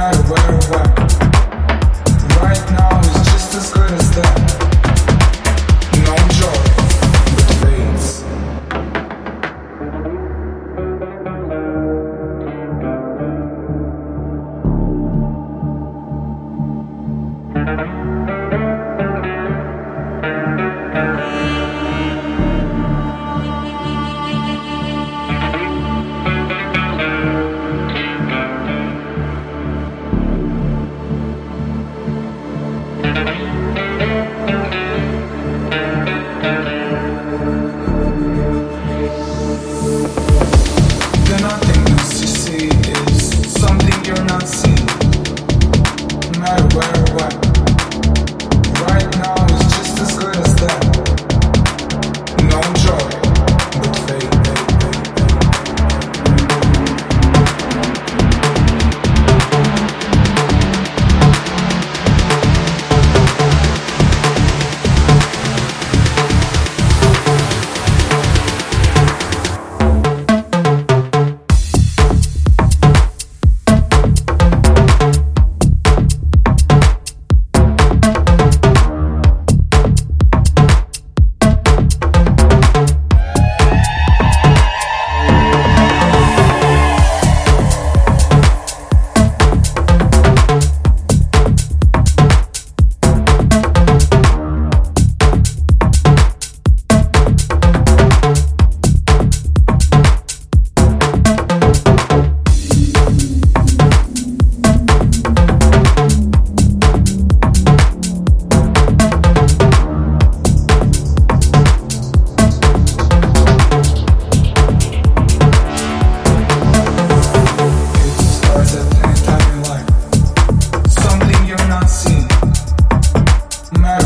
Matter where or what. Right now is just as good as that.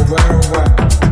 where, where.